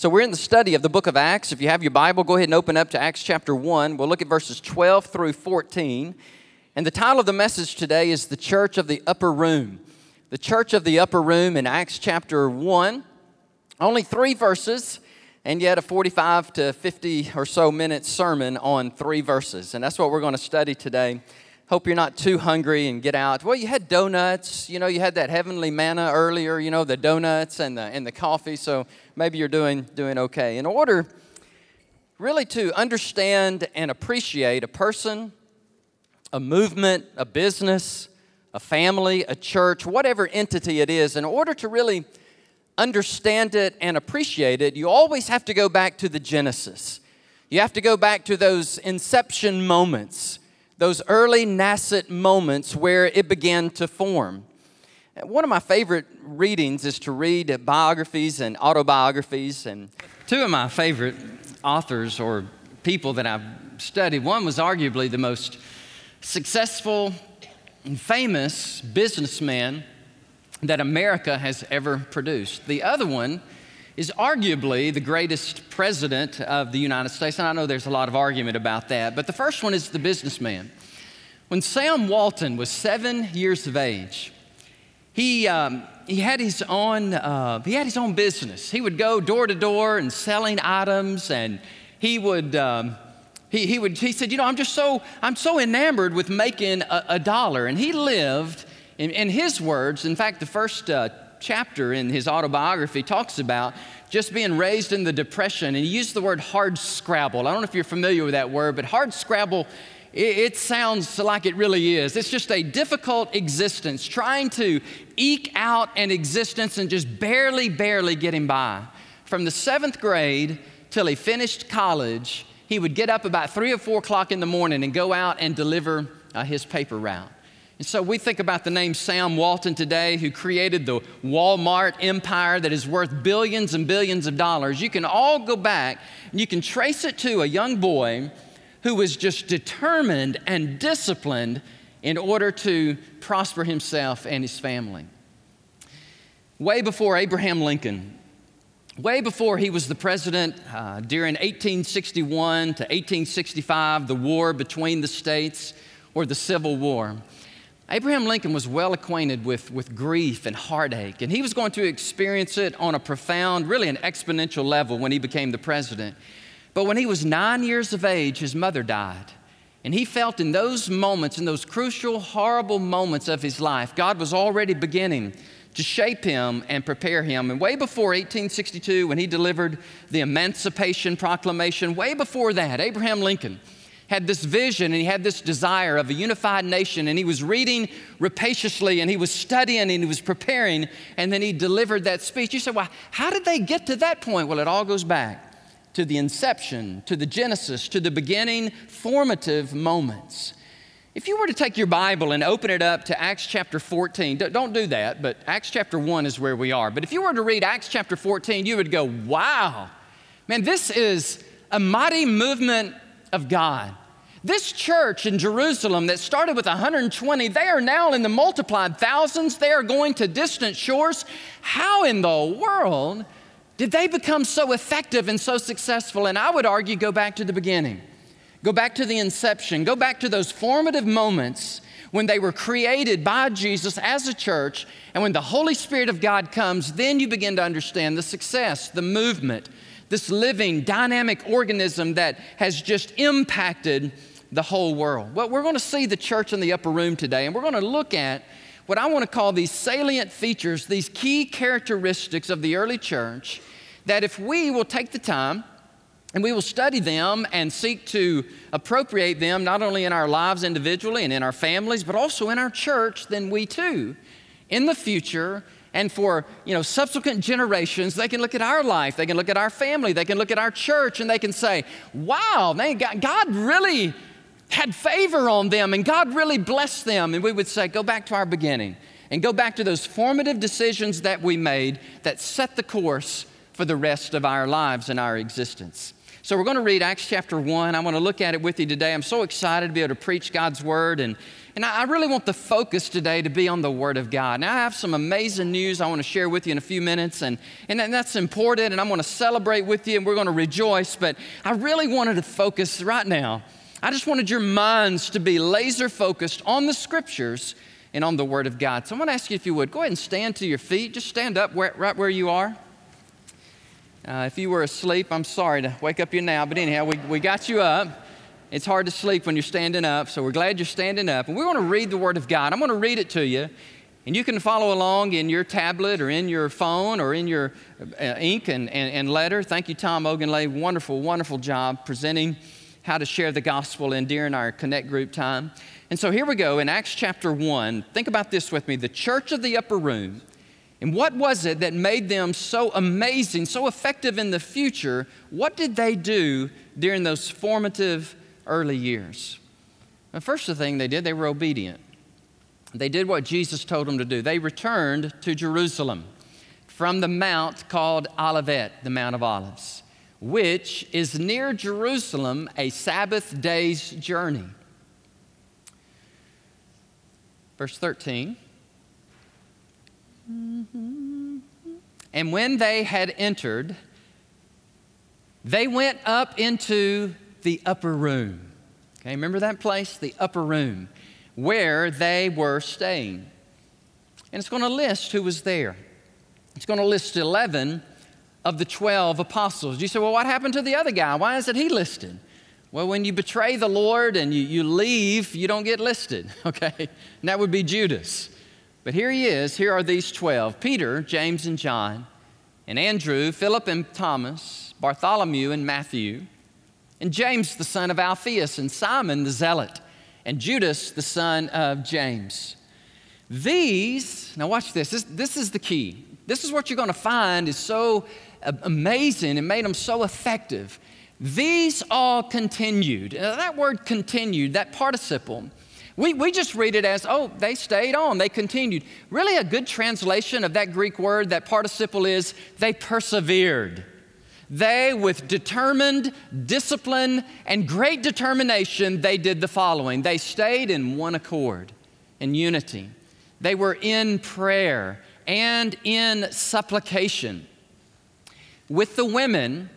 So, we're in the study of the book of Acts. If you have your Bible, go ahead and open up to Acts chapter 1. We'll look at verses 12 through 14. And the title of the message today is The Church of the Upper Room. The Church of the Upper Room in Acts chapter 1. Only three verses, and yet a 45 to 50 or so minute sermon on three verses. And that's what we're going to study today. Hope you're not too hungry and get out. Well, you had donuts. You know, you had that heavenly manna earlier, you know, the donuts and the, and the coffee. So maybe you're doing, doing okay. In order really to understand and appreciate a person, a movement, a business, a family, a church, whatever entity it is, in order to really understand it and appreciate it, you always have to go back to the Genesis. You have to go back to those inception moments those early nascent moments where it began to form. One of my favorite readings is to read biographies and autobiographies. And two of my favorite authors or people that I've studied, one was arguably the most successful and famous businessman that America has ever produced. The other one is arguably the greatest president of the United States. And I know there's a lot of argument about that, but the first one is the businessman. When Sam Walton was seven years of age, he, um, he, had his own, uh, he had his own business. He would go door to door and selling items, and he would. Um, he, he, would, he said, You know, I'm just so, I'm so enamored with making a, a dollar. And he lived, in, in, his words, in fact, the first uh, chapter in his autobiography talks about just being raised in the Depression, and he used the word hard scrabble. I don't know if you're familiar with that word, but hard scrabble, it, sounds like it really is. It's just a difficult existence, trying to eke out an existence and just barely, barely getting by. From the seventh grade till he finished college, he would get up about three or four o'clock in the morning and go out and deliver uh, his paper route. And so we think about the name Sam Walton today, who created the Walmart empire that is worth billions and billions of dollars. You can all go back and you can trace it to a young boy who was just determined and disciplined in order to prosper himself and his family. Way before Abraham Lincoln, way before he was the president uh, during 1861 to 1865, the war between the states or the Civil War. Abraham Lincoln was well acquainted with, with grief and heartache, and he was going to experience it on a profound, really an exponential level when he became the president. But when he was nine years of age, his mother died. And he felt in those moments, in those crucial, horrible moments of his life, God was already beginning to shape him and prepare him. And way before 1862, when he delivered the Emancipation Proclamation, way before that, Abraham Lincoln had this vision and he had this desire of a unified nation and he was reading rapaciously and he was studying and he was preparing and then he delivered that speech. You say, well, how did they get to that point? Well, it all goes back to the inception, to the genesis, to the beginning formative moments. If you were to take your Bible and open it up to Acts chapter 14, don't do that, but Acts chapter 1 is where we are. But if you were to read Acts chapter 14, you would go, wow, man, this is a mighty movement of God. This church in Jerusalem that started with 120, they are now in the multiplied thousands. They are going to distant shores. How in the world did they become so effective and so successful? And I would argue go back to the beginning, go back to the inception, go back to those formative moments when they were created by Jesus as a church. And when the Holy Spirit of God comes, then you begin to understand the success, the movement, this living, dynamic organism that has just impacted the whole world. Well, we're going to see the church in the upper room today, and we're going to look at what I want to call these salient features, these key characteristics of the early church, that if we will take the time and we will study them and seek to appropriate them not only in our lives individually and in our families, but also in our church, then we too, in the future, and for you know subsequent generations they can look at our life they can look at our family they can look at our church and they can say wow man, god really had favor on them and God really blessed them. And we would say, go back to our beginning and go back to those formative decisions that we made that set the course for the rest of our lives and our existence. So we're going to read Acts chapter 1. I want to look at it with you today. I'm so excited to be able to preach God's word. And, and I really want the focus today to be on the word of God. Now, I have some amazing news I want to share with you in a few minutes. And, and that's important. And I'm going to celebrate with you and we're going to rejoice. But I really wanted to focus right now. I just wanted your minds to be laser focused on the scriptures and on the word of God. So I want to ask you if you would go ahead and stand to your feet. Just stand up where, right where you are. Uh, if you were asleep, I'm sorry to wake up you now, but anyhow, we, we got you up. It's hard to sleep when you're standing up, so we're glad you're standing up. And we want to read the Word of God. I'm going to read it to you, and you can follow along in your tablet or in your phone or in your uh, ink and, and, and letter. Thank you, Tom Ogenlay. Wonderful, wonderful job presenting how to share the gospel in during our Connect group time. And so here we go in Acts chapter 1. Think about this with me. The church of the upper room and what was it that made them so amazing, so effective in the future? What did they do during those formative early years? The first thing they did, they were obedient. They did what Jesus told them to do. They returned to Jerusalem from the mount called Olivet, the Mount of Olives, which is near Jerusalem, a Sabbath day's journey. Verse 13. And when they had entered, they went up into the upper room. Okay, remember that place? The upper room, where they were staying. And it's going to list who was there. It's going to list 11 of the 12 apostles. You say, well, what happened to the other guy? Why isn't he listed? Well, when you betray the Lord and you, you leave, you don't get listed, okay? And that would be Judas. But here he is. Here are these 12 Peter, James, and John, and Andrew, Philip, and Thomas, Bartholomew, and Matthew, and James, the son of Alphaeus, and Simon, the zealot, and Judas, the son of James. These, now watch this, this, this is the key. This is what you're going to find is so amazing and made them so effective. These all continued. Now, that word continued, that participle, we, we just read it as, oh, they stayed on, they continued. Really, a good translation of that Greek word, that participle is, they persevered. They, with determined discipline and great determination, they did the following. They stayed in one accord, in unity. They were in prayer and in supplication. With the women,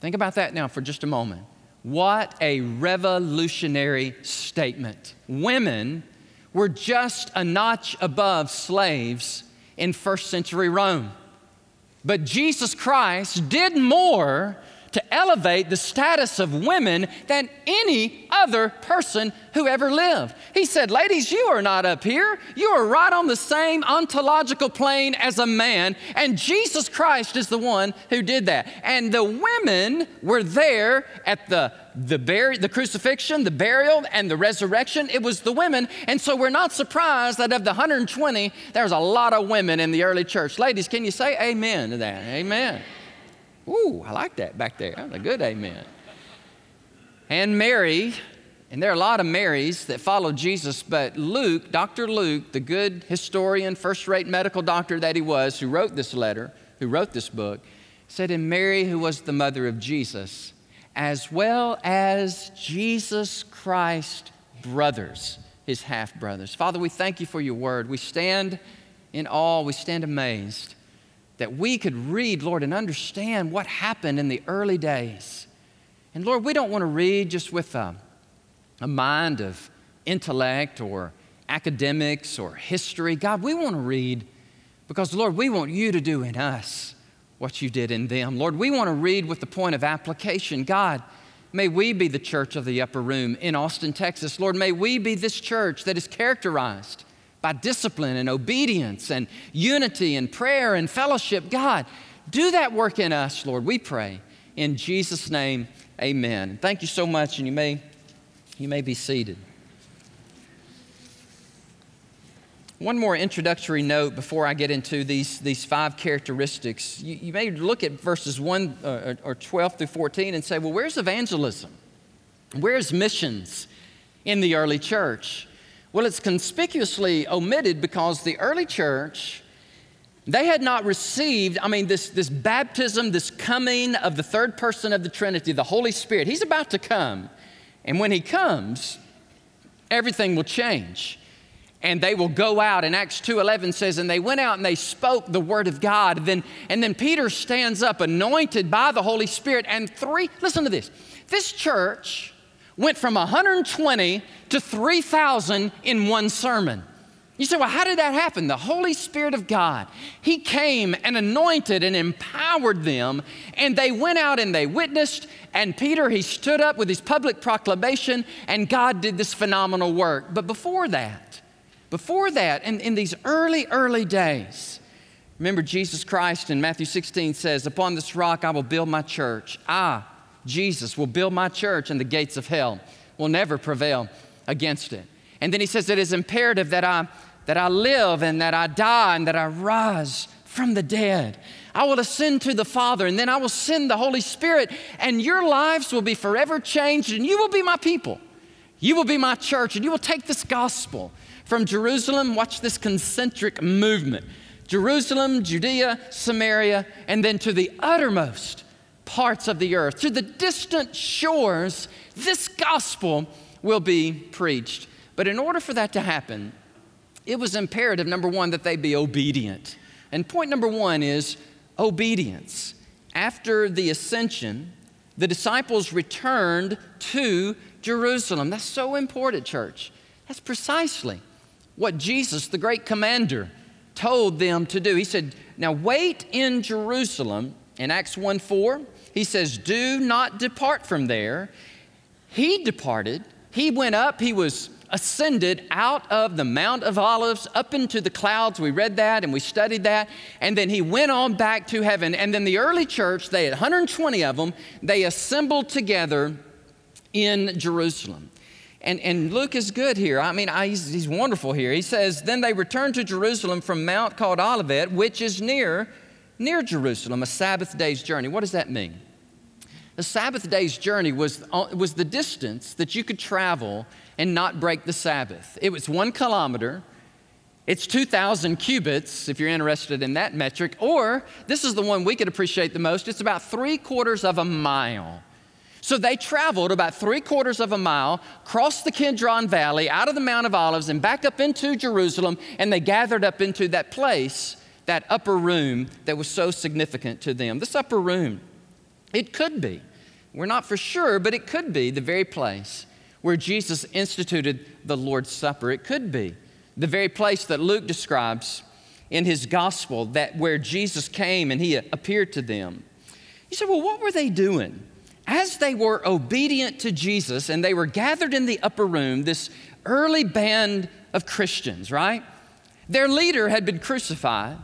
think about that now for just a moment. What a revolutionary statement. Women were just a notch above slaves in first century Rome. But Jesus Christ did more to elevate the status of women than any other person who ever lived. He said, Ladies, you are not up here. You are right on the same ontological plane as a man, and Jesus Christ is the one who did that. And the women were there at the the, the crucifixion, the burial, and the resurrection, it was the women. And so we're not surprised that of the 120, there's a lot of women in the early church. Ladies, can you say amen to that? Amen. Ooh, I like that back there. That's a good amen. And Mary, and there are a lot of Marys that followed Jesus, but Luke, Dr. Luke, the good historian, first rate medical doctor that he was, who wrote this letter, who wrote this book, said, in Mary, who was the mother of Jesus, as well as Jesus Christ brothers, his half brothers. Father, we thank you for your word. We stand in awe, we stand amazed that we could read, Lord, and understand what happened in the early days. And Lord, we don't want to read just with a, a mind of intellect or academics or history. God, we want to read because, Lord, we want you to do in us what you did in them. Lord, we want to read with the point of application. God, may we be the church of the upper room in Austin, Texas. Lord, may we be this church that is characterized by discipline and obedience and unity and prayer and fellowship. God, do that work in us, Lord, we pray. In Jesus' name, amen. Thank you so much, and you may, you may be seated. One more introductory note before I get into these, these five characteristics. You, you may look at verses 1 uh, or 12 through 14 and say, well, where's evangelism? Where's missions in the early church? Well, it's conspicuously omitted because the early church They had not received, I mean, this, this baptism, this coming of the third person of the Trinity, the Holy Spirit. He's about to come. And when he comes, everything will change. And they will go out. And Acts 2.11 says, and they went out and they spoke the word of God. And then, and then Peter stands up, anointed by the Holy Spirit. And three, listen to this. This church went from 120 to 3,000 in one sermon. You say, well, how did that happen? The Holy Spirit of God, He came and anointed and empowered them, and they went out and they witnessed. And Peter, he stood up with his public proclamation, and God did this phenomenal work. But before that, before that, in, in these early, early days, remember Jesus Christ in Matthew 16 says, Upon this rock I will build my church. I, Jesus, will build my church, and the gates of hell will never prevail against it. And then he says, It is imperative that I, that I live and that I die and that I rise from the dead. I will ascend to the Father, and then I will send the Holy Spirit, and your lives will be forever changed, and you will be my people. You will be my church, and you will take this gospel from Jerusalem. Watch this concentric movement Jerusalem, Judea, Samaria, and then to the uttermost parts of the earth, to the distant shores. This gospel will be preached. But in order for that to happen, it was imperative, number one, that they be obedient. And point number one is obedience. After the ascension, the disciples returned to Jerusalem. That's so important, church. That's precisely what Jesus, the great commander, told them to do. He said, Now wait in Jerusalem. In Acts 1 4, he says, Do not depart from there. He departed. He went up. He was ascended out of the Mount of Olives up into the clouds. We read that and we studied that. And then he went on back to heaven. And then the early church, they had 120 of them, they assembled together in Jerusalem. And, and Luke is good here. I mean, I, he's, he's wonderful here. He says, Then they returned to Jerusalem from Mount called Olivet, which is near, near Jerusalem, a Sabbath day's journey. What does that mean? A Sabbath day's journey was, uh, was the distance that you could travel and not break the Sabbath. It was one kilometer. It's 2,000 cubits, if you're interested in that metric, or this is the one we could appreciate the most. It's about three quarters of a mile. So they traveled about three quarters of a mile, crossed the Kidron Valley, out of the Mount of Olives, and back up into Jerusalem, and they gathered up into that place, that upper room that was so significant to them. This upper room, it could be, we're not for sure, but it could be the very place where Jesus instituted the Lord's Supper. It could be the very place that Luke describes in his gospel, that where Jesus came and he appeared to them. You said, well, what were they doing? As they were obedient to Jesus and they were gathered in the upper room, this early band of Christians, right? Their leader had been crucified.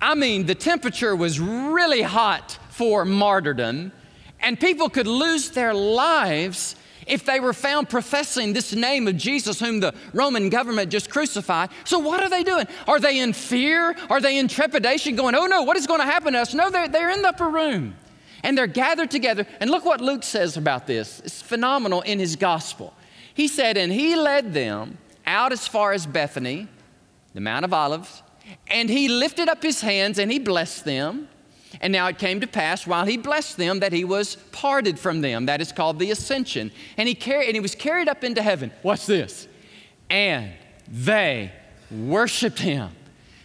I mean, the temperature was really hot for martyrdom, and people could lose their lives if they were found professing this name of Jesus, whom the Roman government just crucified. So, what are they doing? Are they in fear? Are they in trepidation, going, oh no, what is going to happen to us? No, they're, they're in the upper room and they're gathered together. And look what Luke says about this. It's phenomenal in his gospel. He said, And he led them out as far as Bethany, the Mount of Olives, and he lifted up his hands and he blessed them. And now it came to pass while he blessed them that he was parted from them. That is called the ascension. And he, carried, and he was carried up into heaven. Watch this. And they worshiped him.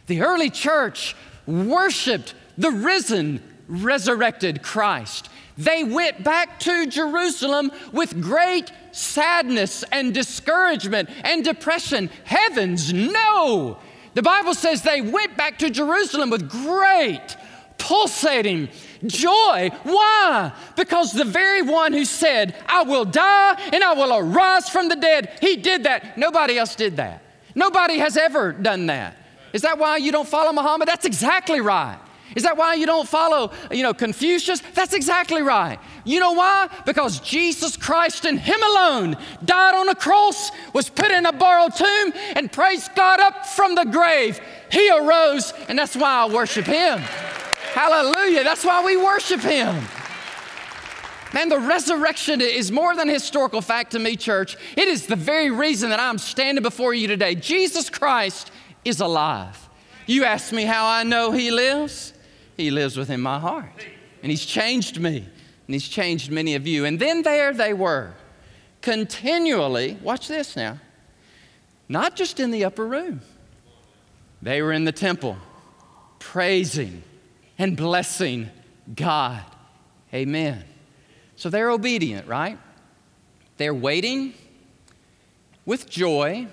The early church worshiped the risen, resurrected Christ. They went back to Jerusalem with great sadness and discouragement and depression. Heavens, no! The Bible says they went back to Jerusalem with great pulsating joy. Why? Because the very one who said, I will die and I will arise from the dead, he did that. Nobody else did that. Nobody has ever done that. Is that why you don't follow Muhammad? That's exactly right. Is that why you don't follow, you know, Confucius? That's exactly right. You know why? Because Jesus Christ and Him alone died on a cross, was put in a borrowed tomb, and praised God up from the grave. He arose, and that's why I worship Him. Hallelujah. That's why we worship Him. Man, the resurrection is more than historical fact to me, church. It is the very reason that I'm standing before you today. Jesus Christ is alive. You ask me how I know He lives? He lives within my heart. And He's changed me, and He's changed many of you. And then there they were, continually, watch this now, not just in the upper room, they were in the temple, praising and blessing God. Amen. So they're obedient, right? They're waiting with joy,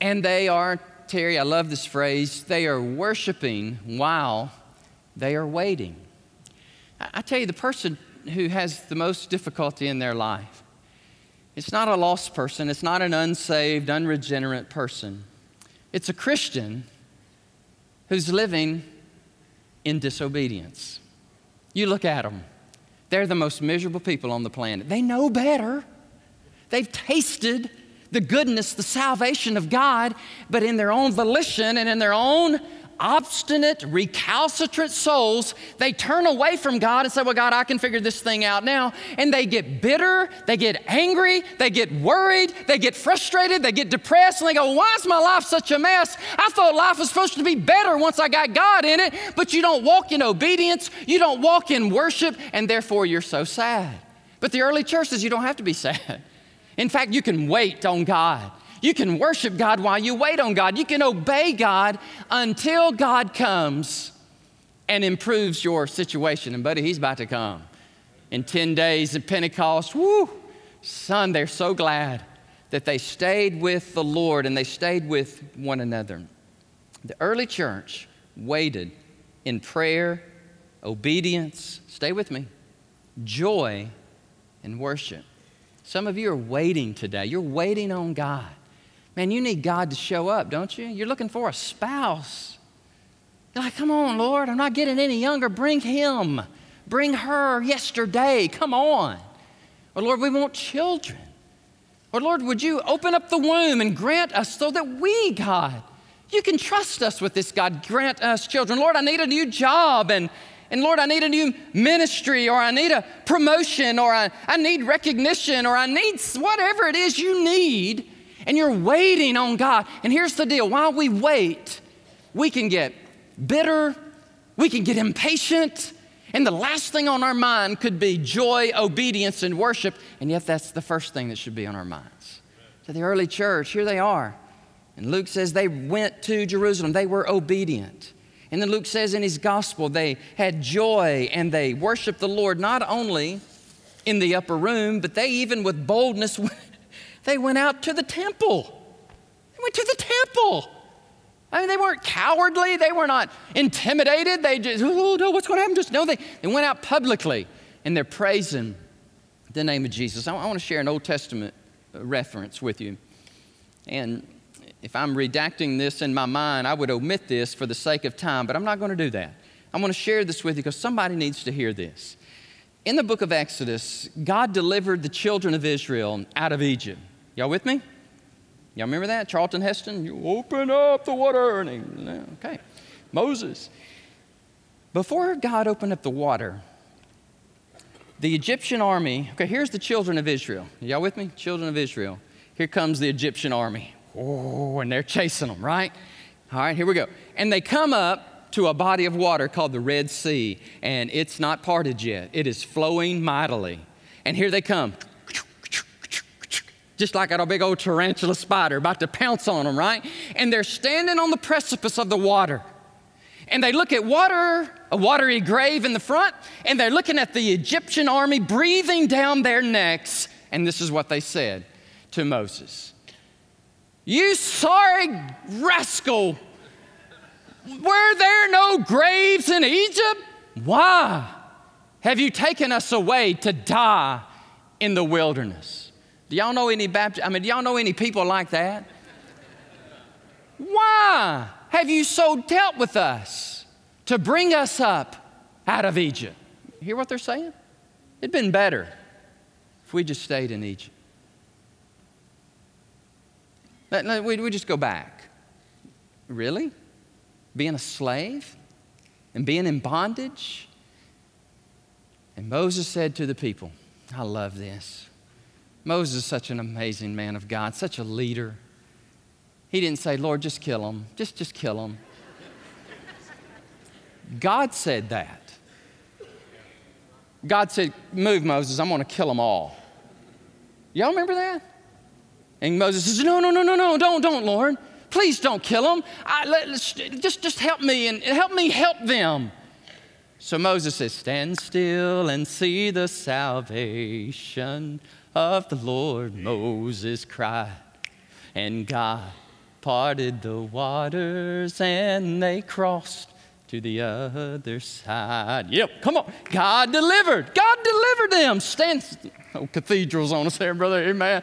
and they are, Terry, I love this phrase, they are worshiping while they are waiting. I tell you, the person who has the most difficulty in their life, it's not a lost person, it's not an unsaved, unregenerate person. It's a Christian who's living in disobedience. You look at them, they're the most miserable people on the planet. They know better. They've tasted the goodness, the salvation of God, but in their own volition and in their own obstinate, recalcitrant souls, they turn away from God and say, Well, God, I can figure this thing out now. And they get bitter, they get angry, they get worried, they get frustrated, they get depressed, and they go, Why is my life such a mess? I thought life was supposed to be better once I got God in it, but you don't walk in obedience, you don't walk in worship, and therefore you're so sad. But the early church says you don't have to be sad. In fact, you can wait on God. You can worship God while you wait on God. You can obey God until God comes and improves your situation. And, buddy, He's about to come. In 10 days of Pentecost, whoo, son, they're so glad that they stayed with the Lord and they stayed with one another. The early church waited in prayer, obedience, stay with me, joy, and worship. Some of you are waiting today. You're waiting on God. Man, you need God to show up, don't you? You're looking for a spouse. You're like, come on, Lord, I'm not getting any younger. Bring him, bring her yesterday. Come on. Or, Lord, we want children. Or, Lord, would you open up the womb and grant us so that we, God, you can trust us with this, God. Grant us children. Lord, I need a new job and and Lord, I need a new ministry, or I need a promotion, or I, I need recognition, or I need whatever it is you need and you're waiting on God. And here's the deal while we wait, we can get bitter, we can get impatient, and the last thing on our mind could be joy, obedience, and worship. And yet, that's the first thing that should be on our minds. To the early church, here they are. And Luke says they went to Jerusalem, they were obedient. And then Luke says in his gospel, they had joy and they worshiped the Lord not only in the upper room, but they even with boldness They went out to the temple. They went to the temple. I mean, they weren't cowardly. They were not intimidated. They just, oh, no, what's going to happen? Just no, they, they went out publicly and they're praising the name of Jesus. I, I want to share an Old Testament uh, reference with you. And if I'm redacting this in my mind, I would omit this for the sake of time, but I'm not going to do that. I'm going to share this with you because somebody needs to hear this. In the book of Exodus, God delivered the children of Israel out of Egypt. Y'all with me? Y'all remember that? Charlton Heston, you open up the water. Okay. Moses. Before God opened up the water, the Egyptian army, okay, here's the children of Israel. Y'all with me? Children of Israel. Here comes the Egyptian army. Oh, and they're chasing them, right? All right, here we go. And they come up to a body of water called the Red Sea, and it's not parted yet. It is flowing mightily. And here they come just like a big old tarantula spider about to pounce on them, right? And they're standing on the precipice of the water. And they look at water, a watery grave in the front, and they're looking at the Egyptian army breathing down their necks. And this is what they said to Moses You sorry rascal, were there no graves in Egypt? Why have you taken us away to die in the wilderness? Do y'all know any Baptist? I mean, do y'all know any people like that? Why have you so dealt with us to bring us up out of Egypt? Hear what they're saying? It'd been better if we just stayed in Egypt. We just go back. Really? Being a slave and being in bondage? And Moses said to the people, I love this. Moses is such an amazing man of God, such a leader. He didn't say, Lord, just kill him. Just, just kill him. God said that. God said, Move, Moses, I'm going to kill them all. Y'all remember that? And Moses says, No, no, no, no, no, don't, don't, Lord. Please don't kill them. I, let, just, just help me and help me help them. So Moses says, Stand still and see the salvation of the Lord. Moses cried, and God parted the waters, and they crossed to the other side. Yep, come on. God delivered. God delivered them. Stand, oh, cathedrals on us there, brother. Amen.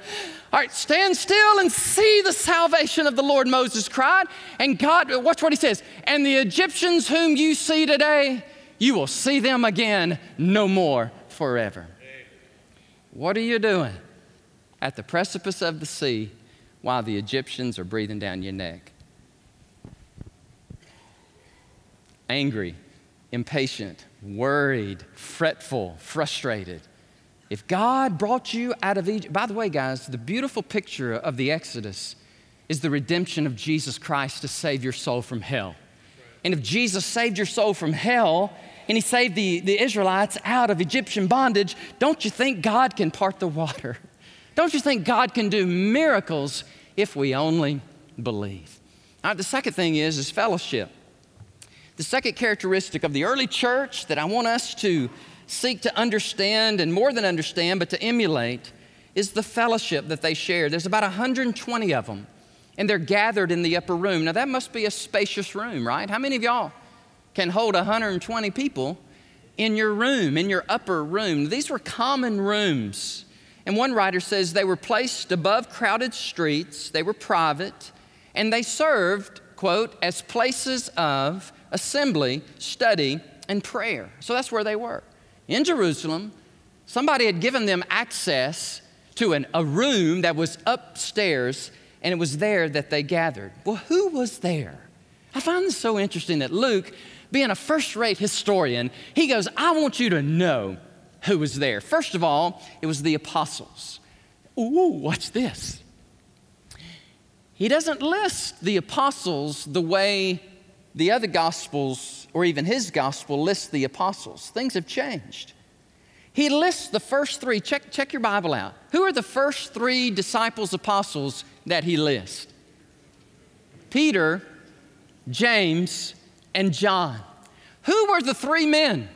All right, stand still and see the salvation of the Lord, Moses cried. And God, watch what he says. And the Egyptians whom you see today, you will see them again no more forever. What are you doing at the precipice of the sea while the Egyptians are breathing down your neck? angry, impatient, worried, fretful, frustrated. If God brought you out of Egypt, by the way, guys, the beautiful picture of the Exodus is the redemption of Jesus Christ to save your soul from hell. And if Jesus saved your soul from hell and he saved the, the Israelites out of Egyptian bondage, don't you think God can part the water? Don't you think God can do miracles if we only believe? All right, the second thing is, is fellowship. The second characteristic of the early church that I want us to seek to understand and more than understand, but to emulate, is the fellowship that they share. There's about 120 of them, and they're gathered in the upper room. Now, that must be a spacious room, right? How many of y'all can hold 120 people in your room, in your upper room? These were common rooms. And one writer says they were placed above crowded streets, they were private, and they served, quote, as places of assembly, study, and prayer. So that's where they were. In Jerusalem, somebody had given them access to an, a room that was upstairs, and it was there that they gathered. Well, who was there? I find this so interesting that Luke, being a first rate historian, he goes, I want you to know who was there. First of all, it was the apostles. Ooh, what's this? He doesn't list the apostles the way the other gospels, or even his gospel, lists the apostles. Things have changed. He lists the first three. Check, check your Bible out. Who are the first three disciples, apostles that he lists? Peter, James, and John. Who were the three men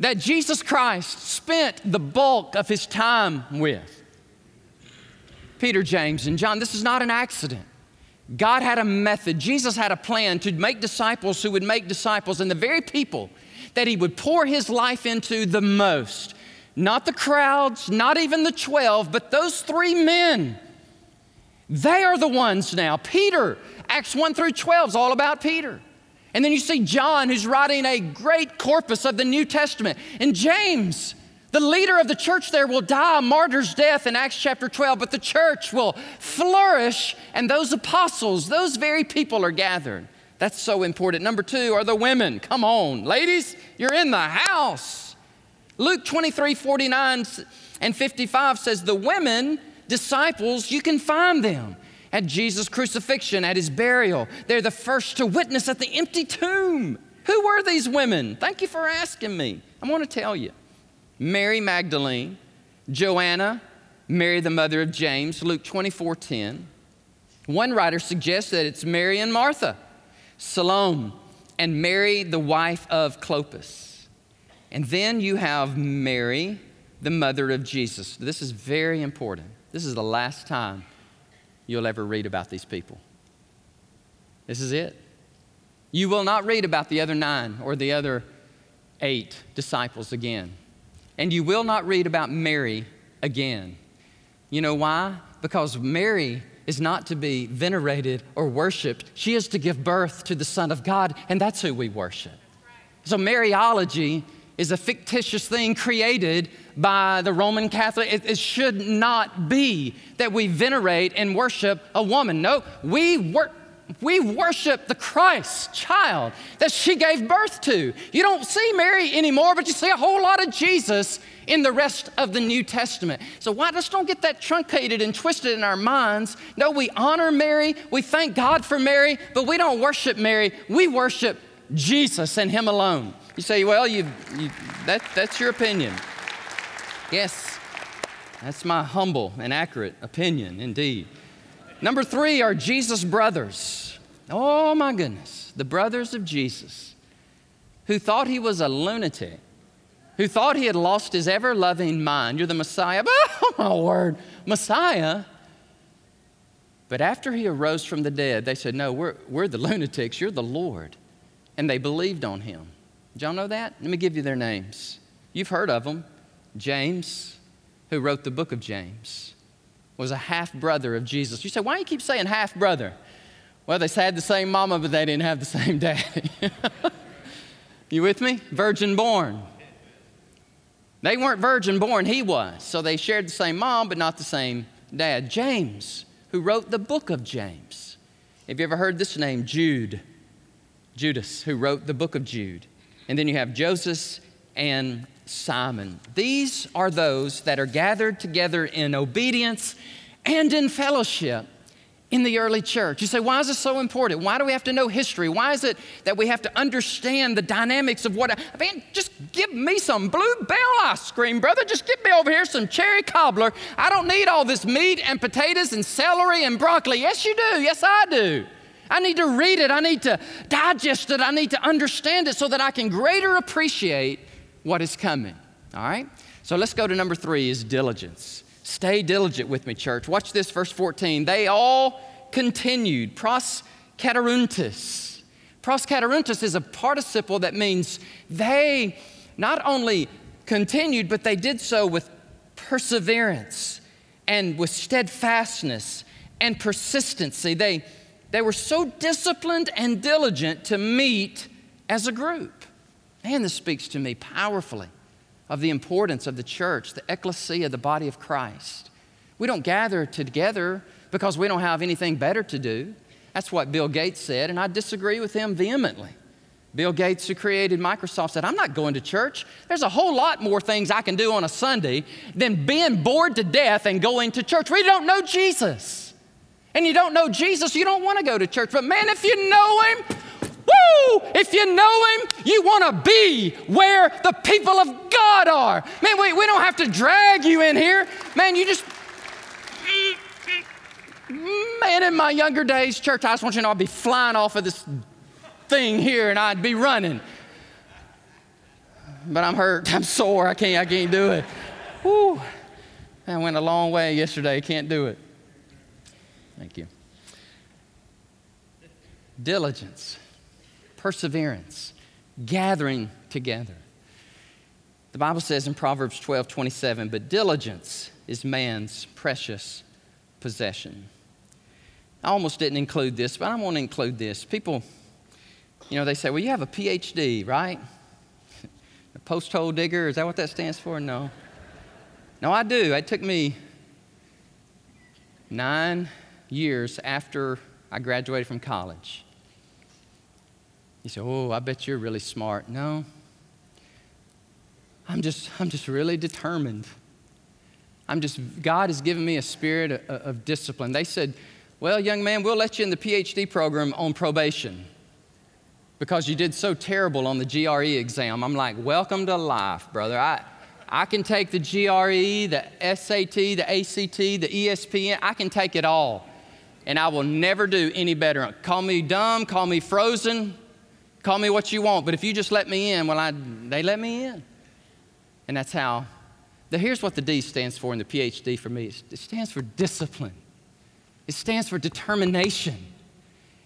that Jesus Christ spent the bulk of his time with? Peter, James, and John. This is not an accident. God had a method, Jesus had a plan to make disciples who would make disciples, and the very people that He would pour His life into the most. Not the crowds, not even the 12, but those three men. They are the ones now. Peter, Acts 1 through 12 is all about Peter. And then you see John, who's writing a great corpus of the New Testament. And James, the leader of the church there will die a martyr's death in Acts chapter 12, but the church will flourish, and those apostles, those very people are gathered. That's so important. Number two are the women. Come on, ladies, you're in the house. Luke 23 49 and 55 says, The women, disciples, you can find them at Jesus' crucifixion, at his burial. They're the first to witness at the empty tomb. Who were these women? Thank you for asking me. I want to tell you. Mary Magdalene, Joanna, Mary the mother of James, Luke 24 10. One writer suggests that it's Mary and Martha, Salome, and Mary, the wife of Clopas. And then you have Mary, the mother of Jesus. This is very important. This is the last time you'll ever read about these people. This is it. You will not read about the other nine or the other eight disciples again. And you will not read about Mary again. You know why? Because Mary is not to be venerated or worshiped. She is to give birth to the Son of God, and that's who we worship. So, Mariology is a fictitious thing created by the Roman Catholic. It, it, should not be that we venerate and worship a woman. No, we we worship the Christ child that she gave birth to. You don't see Mary anymore, but you see a whole lot of Jesus in the rest of the New Testament. So why just don't get that truncated and twisted in our minds? No, we honor Mary, we thank God for Mary, but we don't worship Mary, we worship Jesus and Him alone. You say, well, you, you, that, that's your opinion. Yes, that's my humble and accurate opinion, indeed. Number three are Jesus' brothers. Oh my goodness, the brothers of Jesus, who thought he was a lunatic, who thought he had lost his ever loving mind. You're the Messiah. Oh my word, Messiah. But after he arose from the dead, they said, No, we're, we're the lunatics, you're the Lord. And they believed on him. Did y'all know that? Let me give you their names. You've heard of them. James, who wrote the book of James, was a half brother of Jesus. You say, why do you keep saying half brother? Well, they had the same mama, but they didn't have the same daddy. you with me? Virgin born. They weren't virgin born, he was. So they shared the same mom, but not the same dad. James, who wrote the book of James. Have you ever heard this name? Jude. Judas, who wrote the book of Jude. And then you have Joseph and Simon. These are those that are gathered together in obedience and in fellowship in the early church. You say, why is this so important? Why do we have to know history? Why is it that we have to understand the dynamics of what? I, I mean, just give me some blue bell ice cream, brother. Just get me over here some cherry cobbler. I don't need all this meat and potatoes and celery and broccoli. Yes, you do. Yes, I do. I need to read it. I need to digest it. I need to understand it so that I can greater appreciate what is coming. All right? So let's go to number three is diligence. Stay diligent with me, church. Watch this, verse 14. They all continued. Pros kataruntis. Pros kataruntis is a participle that means they not only continued, but they did so with perseverance and with steadfastness and persistency. They, they were so disciplined and diligent to meet as a group. Man, this speaks to me powerfully of the importance of the church, the ecclesia, the body of Christ. We don't gather together because we don't have anything better to do. That's what Bill Gates said, and I disagree with him vehemently. Bill Gates, who created Microsoft, said, I'm not going to church. There's a whole lot more things I can do on a Sunday than being bored to death and going to church. We don't know Jesus. And you don't know Jesus, you don't want to go to church. But man, if you know him, Woo! If you know Him, you want to be where the people of God are. Man, we, we don't have to drag you in here. Man, you just. Man, in my younger days, church, I just want you to know I'd be flying off of this thing here and I'd be running. But I'm hurt. I'm sore. I can't, I can't do it. Woo. I went a long way yesterday. Can't do it. Thank you. Diligence perseverance, gathering together. The Bible says in Proverbs 12 27, but diligence is man's precious possession. I almost didn't include this, but I want to include this. People, you know, they say, well, you have a PhD, right? A post hole digger, is that what that stands for? No. No, I do. It took me nine years after I graduated from college you say, Oh, I bet you're really smart. No. I'm just, I'm just really determined. I'm just, God has given me a spirit of, of discipline. They said, Well, young man, we'll let you in the PhD program on probation because you did so terrible on the GRE exam. I'm like, Welcome to life, brother. I, I can take the GRE, the SAT, the ACT, the ESPN, I can take it all. And I will never do any better. Call me dumb, call me frozen, Call me what you want, but if you just let me in, well, I, they let me in. And that's how. The, here's what the D stands for in the PhD for me it stands for discipline, it stands for determination.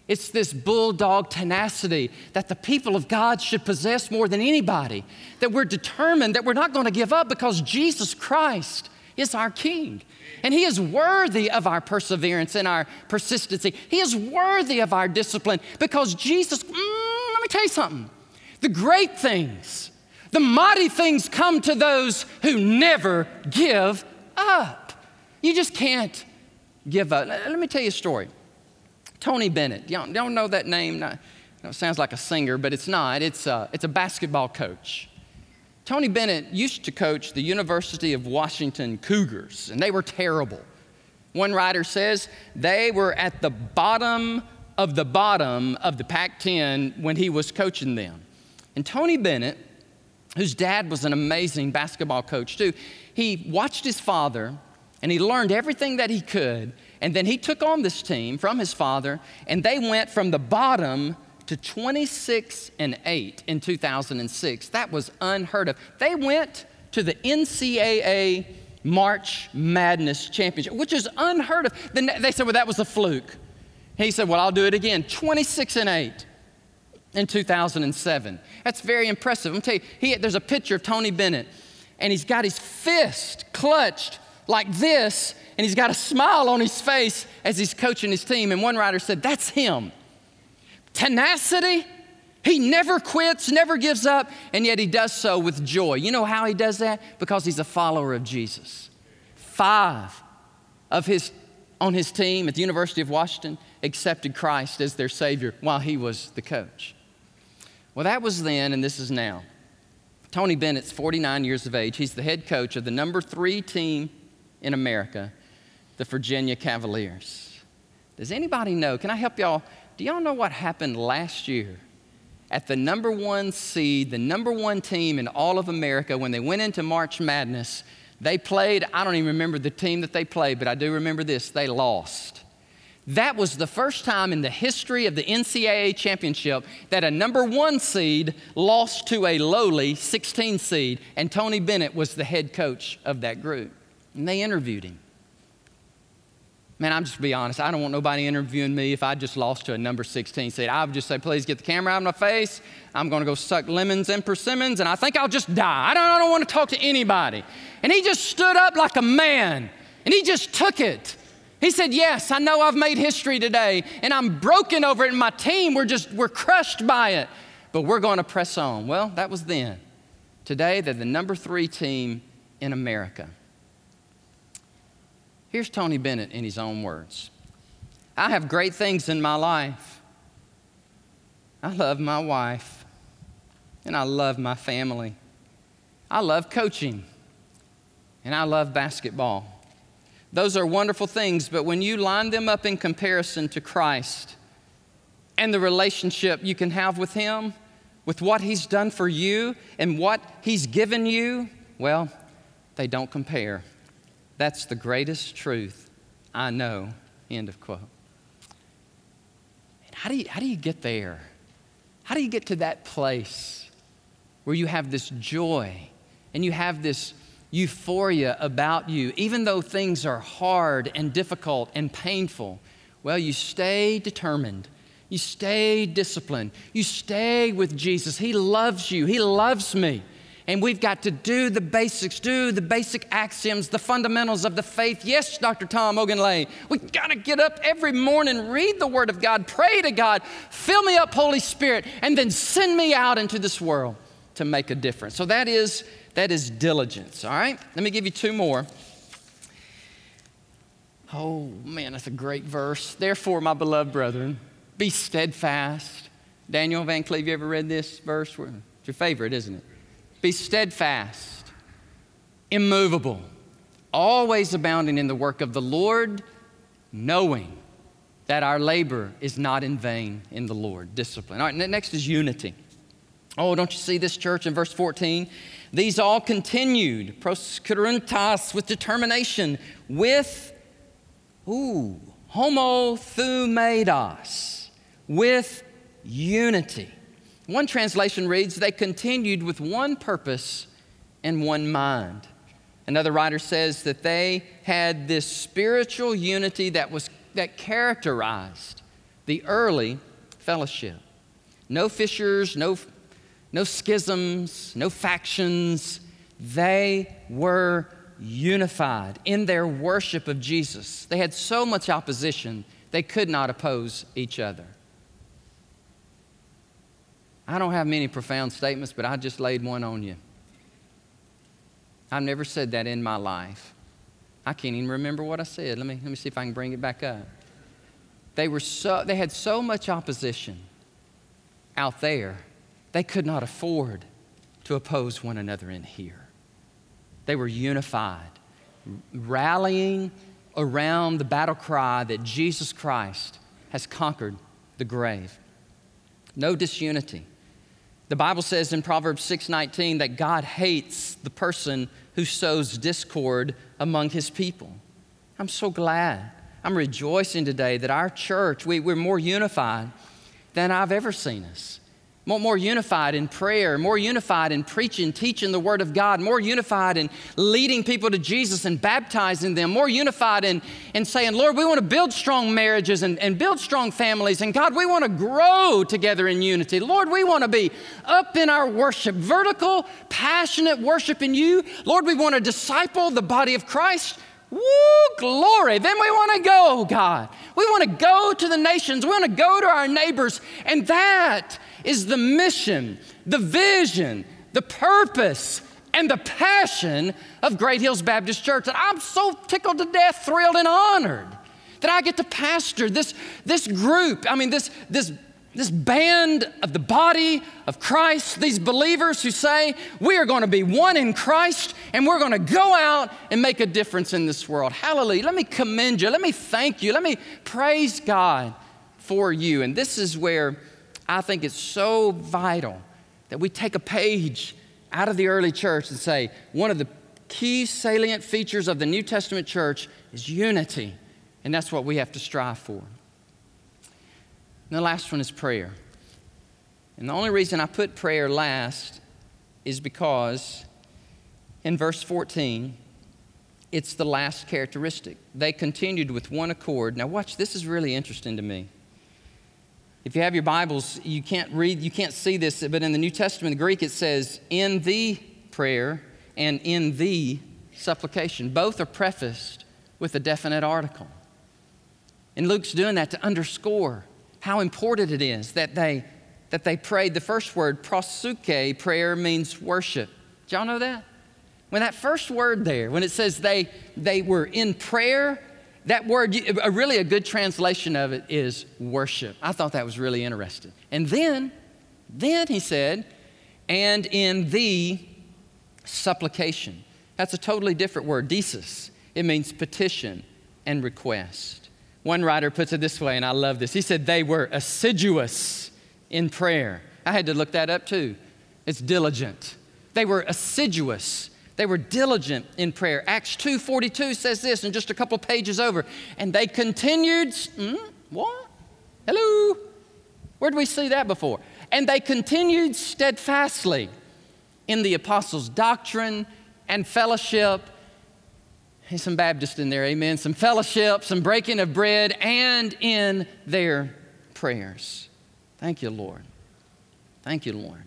It's this bulldog tenacity that the people of God should possess more than anybody. That we're determined that we're not going to give up because Jesus Christ is our King. And He is worthy of our perseverance and our persistency. He is worthy of our discipline because Jesus. Mm, let me tell you something. The great things, the mighty things come to those who never give up. You just can't give up. Let me tell you a story. Tony Bennett. Don't, don't know that name? it sounds like a singer, but it's not. It's a, it's a basketball coach. Tony Bennett used to coach the University of Washington Cougars, and they were terrible. One writer says they were at the bottom of the bottom of the Pac 10 when he was coaching them. And Tony Bennett, whose dad was an amazing basketball coach too, he watched his father and he learned everything that he could. And then he took on this team from his father, and they went from the bottom to 26 and 8 in 2006. That was unheard of. They went to the NCAA March Madness Championship, which is unheard of. They said, well, that was a fluke. He said, well, I'll do it again. 26 and 8 in 2007. That's very impressive. I'm tell you, he, there's a picture of Tony Bennett, and he's got his fist clutched like this, and he's got a smile on his face as he's coaching his team. And one writer said, That's him. Tenacity. He never quits, never gives up, and yet he does so with joy. You know how he does that? Because he's a follower of Jesus. Five of his on his team at the University of Washington accepted Christ as their Savior while he was the coach. Well, that was then, and this is now. Tony Bennett's 49 years of age. He's the head coach of the number three team in America, the Virginia Cavaliers. Does anybody know? Can I help y'all? Do y'all know what happened last year at the number one seed, the number one team in all of America when they went into March Madness? They played, I don't even remember the team that they played, but I do remember this they lost. That was the first time in the history of the NCAA championship that a number one seed lost to a lowly 16 seed, and Tony Bennett was the head coach of that group. And they interviewed him. Man, I'm just be honest. I don't want nobody interviewing me if I just lost to a number 16 seed. I would just say, please get the camera out of my face. I'm going to go suck lemons and persimmons, and I think I'll just die. I don't, I don't want to talk to anybody. And he just stood up like a man, and he just took it. He said, Yes, I know I've made history today, and I'm broken over it, and my team, we're just, we're crushed by it, but we're going to press on. Well, that was then. Today, they're the number three team in America. Here's Tony Bennett in his own words I have great things in my life. I love my wife, and I love my family. I love coaching, and I love basketball. Those are wonderful things, but when you line them up in comparison to Christ and the relationship you can have with Him, with what He's done for you and what He's given you, well, they don't compare. That's the greatest truth I know. End of quote. How do you, how do you get there? How do you get to that place where you have this joy and you have this euphoria about you, even though things are hard and difficult and painful? Well, you stay determined. You stay disciplined. You stay with Jesus. He loves you. He loves me. And we've got to do the basics, do the basic axioms, the fundamentals of the faith. Yes, Dr. Tom Ogunlay, we've got to get up every morning, read the Word of God, pray to God, fill me up, Holy Spirit, and then send me out into this world to make a difference. So that is, that is diligence, all right? Let me give you two more. Oh, man, that's a great verse. Therefore, my beloved brethren, be steadfast. Daniel Van Cleve, you ever read this verse? It's your favorite, isn't it? Be steadfast, immovable, always abounding in the work of the Lord, knowing that our labor is not in vain in the Lord. Discipline. All right, next is unity. Oh, don't you see this church in verse 14? These all continued, proskurantas, with determination, with, ooh, homothumedos, with unity. One translation reads, They continued with one purpose and one mind. Another writer says that they had this spiritual unity that, was, that characterized the early fellowship. No fissures, no, no schisms, no factions. They were unified in their worship of Jesus. They had so much opposition, they could not oppose each other. I don't have many profound statements, but I just laid one on you. I've never said that in my life. I can't even remember what I said. Let me, let me see if I can bring it back up. They, were so, they had so much opposition out there, they could not afford to oppose one another in here. They were unified, rallying around the battle cry that Jesus Christ has conquered the grave. No disunity. The Bible says in Proverbs 6:19 that God hates the person who sows discord among his people. I'm so glad. I'm rejoicing today that our church, we, we're more unified than I've ever seen us more, unified in prayer, more unified in preaching, teaching the Word of God, more unified in leading people to Jesus and baptizing them, more unified in, in saying, Lord, we want to build strong marriages and, and build strong families. And God, we want to grow together in unity. Lord, we want to be up in our worship, vertical, passionate worship in you. Lord, we want to disciple the body of Christ. Woo, glory. Then we want to go, God. We want to go to the nations. We want to go to our neighbors. And that is the mission, the vision, the purpose, and the passion of Great Hills Baptist Church. And I'm so tickled to death, thrilled, and honored that I get to pastor this, this group. I mean, this, this, this band of the body of Christ, these believers who say, we are going to be one in Christ and we're going to go out and make a difference in this world. Hallelujah. Let me commend you. Let me thank you. Let me praise God for you. And this is where I think it's so vital that we take a page out of the early church and say one of the key salient features of the New Testament church is unity, and that's what we have to strive for. And the last one is prayer. And the only reason I put prayer last is because in verse 14, it's the last characteristic. They continued with one accord. Now, watch, this is really interesting to me. If you have your Bibles, you can't read, you can't see this, but in the New Testament, the Greek, it says, in the prayer and in the supplication. Both are prefaced with a definite article. And Luke's doing that to underscore how important it is that they, that they prayed. The first word, prosuke, prayer means worship. Did y'all know that? When that first word there, when it says they, they were in prayer that word, really a good translation of it is worship. I thought that was really interesting. And then, then he said, and in the supplication. That's a totally different word, desis. It means petition and request. One writer puts it this way, and I love this. He said they were assiduous in prayer. I had to look that up too. It's diligent. They were assiduous they were diligent in prayer. Acts 2:42 says this, and just a couple pages over, and they continued. Hmm, what? Hello. Where did we see that before? And they continued steadfastly in the apostles' doctrine and fellowship. Hey, some Baptists in there, amen. Some fellowship, some breaking of bread, and in their prayers. Thank you, Lord. Thank you, Lord.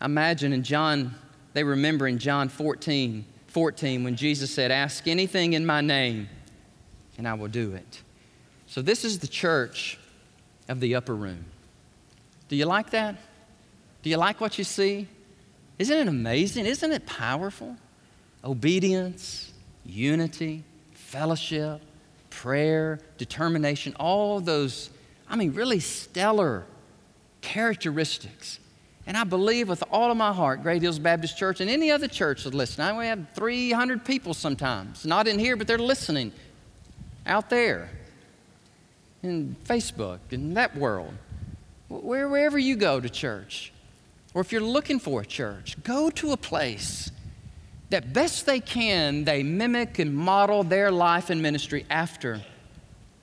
I imagine in John they remember in John 14, 14 when Jesus said, Ask anything in my name, and I will do it. So, this is the church of the upper room. Do you like that? Do you like what you see? Isn't it amazing? Isn't it powerful? Obedience, unity, fellowship, prayer, determination, all those, I mean, really stellar characteristics and I believe with all of my heart, Great Hills Baptist Church and any other church that listen. I we have 300 people sometimes, not in here, but they're listening out there in Facebook in that world. Where, wherever you go to church, or if you're looking for a church, go to a place that best they can, they mimic and model their life and ministry after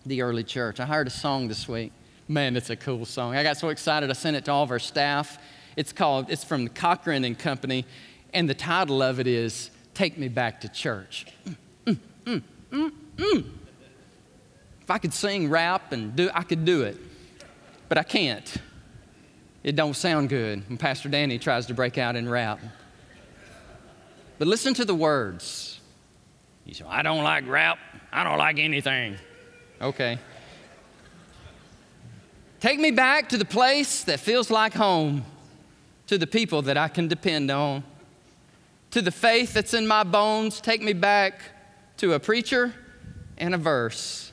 the early church. I heard a song this week. Man, it's a cool song. I got so excited I sent it to all of our staff. It's called, it's from the Cochren and Company, and the title of it is Take Me Back to Church. Mm, mm, mm, if I could sing rap and do, I could do it, but I can't. It don't sound good when Pastor Danny tries to break out in rap. But listen to the words. You say, I don't like rap. I don't like anything. Okay. Take me back to the place that feels like home to the people that I can depend on, to the faith that's in my bones. Take me back to a preacher and a verse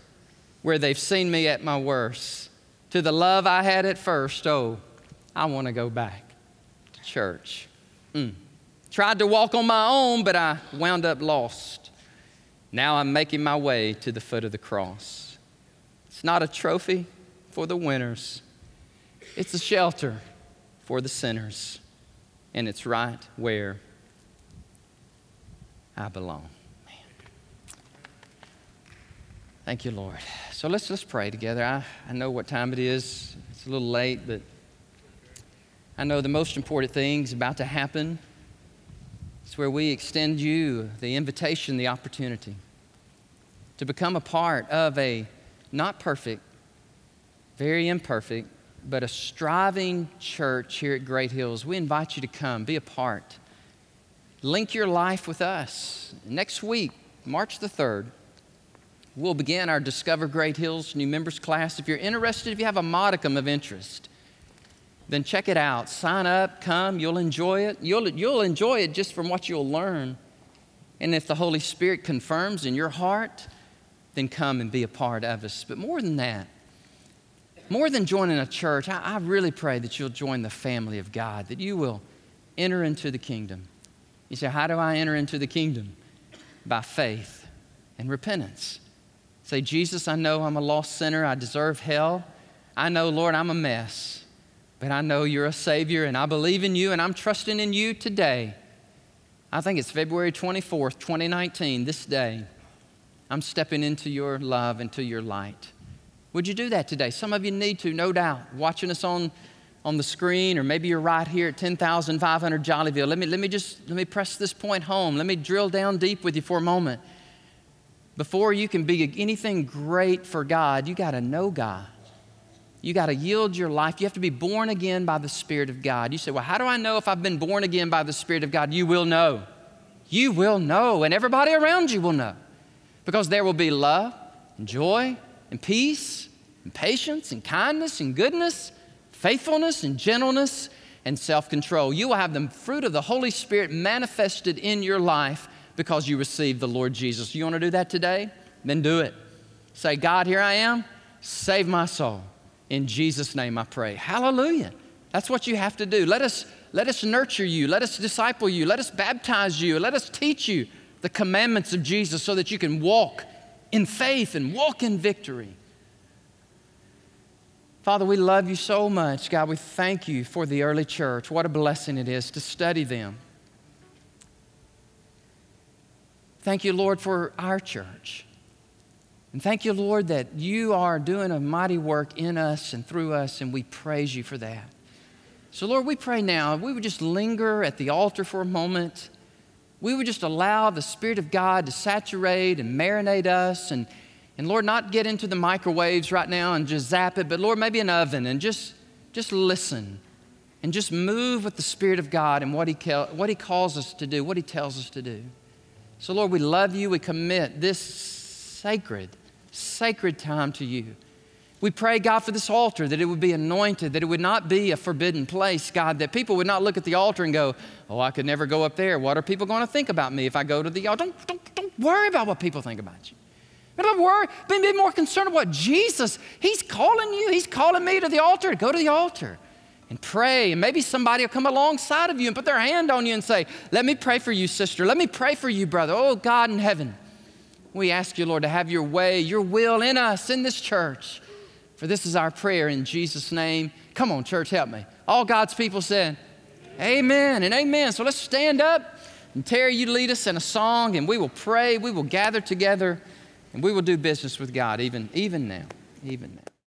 where they've seen me at my worst, to the love I had at first. Oh, I want to go back to church. Mm. Tried to walk on my own, but I wound up lost. Now I'm making my way to the foot of the cross. It's not a trophy, for the winners. It's a shelter for the sinners. And it's right where I belong. Thank you, Lord. So let's let's pray together. I, I know what time it is. It's a little late, but I know the most important thing is about to happen. It's where we extend you the invitation, the opportunity to become a part of a not perfect, very imperfect, but a striving church here at Great Hills. We invite you to come, be a part. Link your life with us. Next week, March the 3rd, we'll begin our Discover Great Hills new members class. If you're interested, if you have a modicum of interest, then check it out. Sign up, come, you'll enjoy it. You'll, you'll enjoy it just from what you'll learn. And if the Holy Spirit confirms in your heart, then come and be a part of us. But more than that, more than joining a church, I, I really pray that you'll join the family of God, that you will enter into the kingdom. You say, How do I enter into the kingdom? By faith and repentance. Say, Jesus, I know I'm a lost sinner. I deserve hell. I know, Lord, I'm a mess. But I know you're a Savior, and I believe in you, and I'm trusting in you today. I think it's February 24th, 2019, this day. I'm stepping into your love, into your light. Would you do that today? Some of you need to, no doubt. Watching us on, on the screen, or maybe you're right here at 10,500 Jollyville. Let me, let me just let me press this point home. Let me drill down deep with you for a moment. Before you can be anything great for God, you got to know God. You got to yield your life. You have to be born again by the Spirit of God. You say, Well, how do I know if I've been born again by the Spirit of God? You will know. You will know, and everybody around you will know. Because there will be love and joy and peace and patience and kindness and goodness, faithfulness and gentleness and self control. You will have the fruit of the Holy Spirit manifested in your life because you received the Lord Jesus. You want to do that today? Then do it. Say, God, here I am. Save my soul. In Jesus' name I pray. Hallelujah. That's what you have to do. Let us, let us nurture you. Let us disciple you. Let us baptize you. Let us teach you the commandments of Jesus so that you can walk in faith and walk in victory. Father, we love you so much. God, we thank you for the early church. What a blessing it is to study them. Thank you, Lord, for our church. And thank you, Lord, that you are doing a mighty work in us and through us, and we praise you for that. So, Lord, we pray now, we would just linger at the altar for a moment we would just allow the Spirit of God to saturate and marinate us and, and Lord, not get into the microwaves right now and just zap it, but Lord, maybe an oven and just, just listen and just move with the Spirit of God and what he, what he calls us to do, what He tells us to do. So, Lord, we love you. We commit this sacred, sacred time to you. We pray, God, for this altar, that it would be anointed, that it would not be a forbidden place, God, that people would not look at the altar and go, Oh, I could never go up there. What are people going to think about me if I go to the altar? Don't, don't, don't worry about what people think about you. Don't worry, be more concerned about Jesus. He's calling you, He's calling me to the altar. Go to the altar and pray. And maybe somebody will come alongside of you and put their hand on you and say, Let me pray for you, sister. Let me pray for you, brother. Oh, God in heaven, we ask you, Lord, to have your way, your will in us, in this church. For this is our prayer in Jesus' name. Come on, church, help me. All God's people said, Amen and amen. So let's stand up and Terry, you lead us in a song and we will pray, we will gather together, and we will do business with God even, even now. Even now.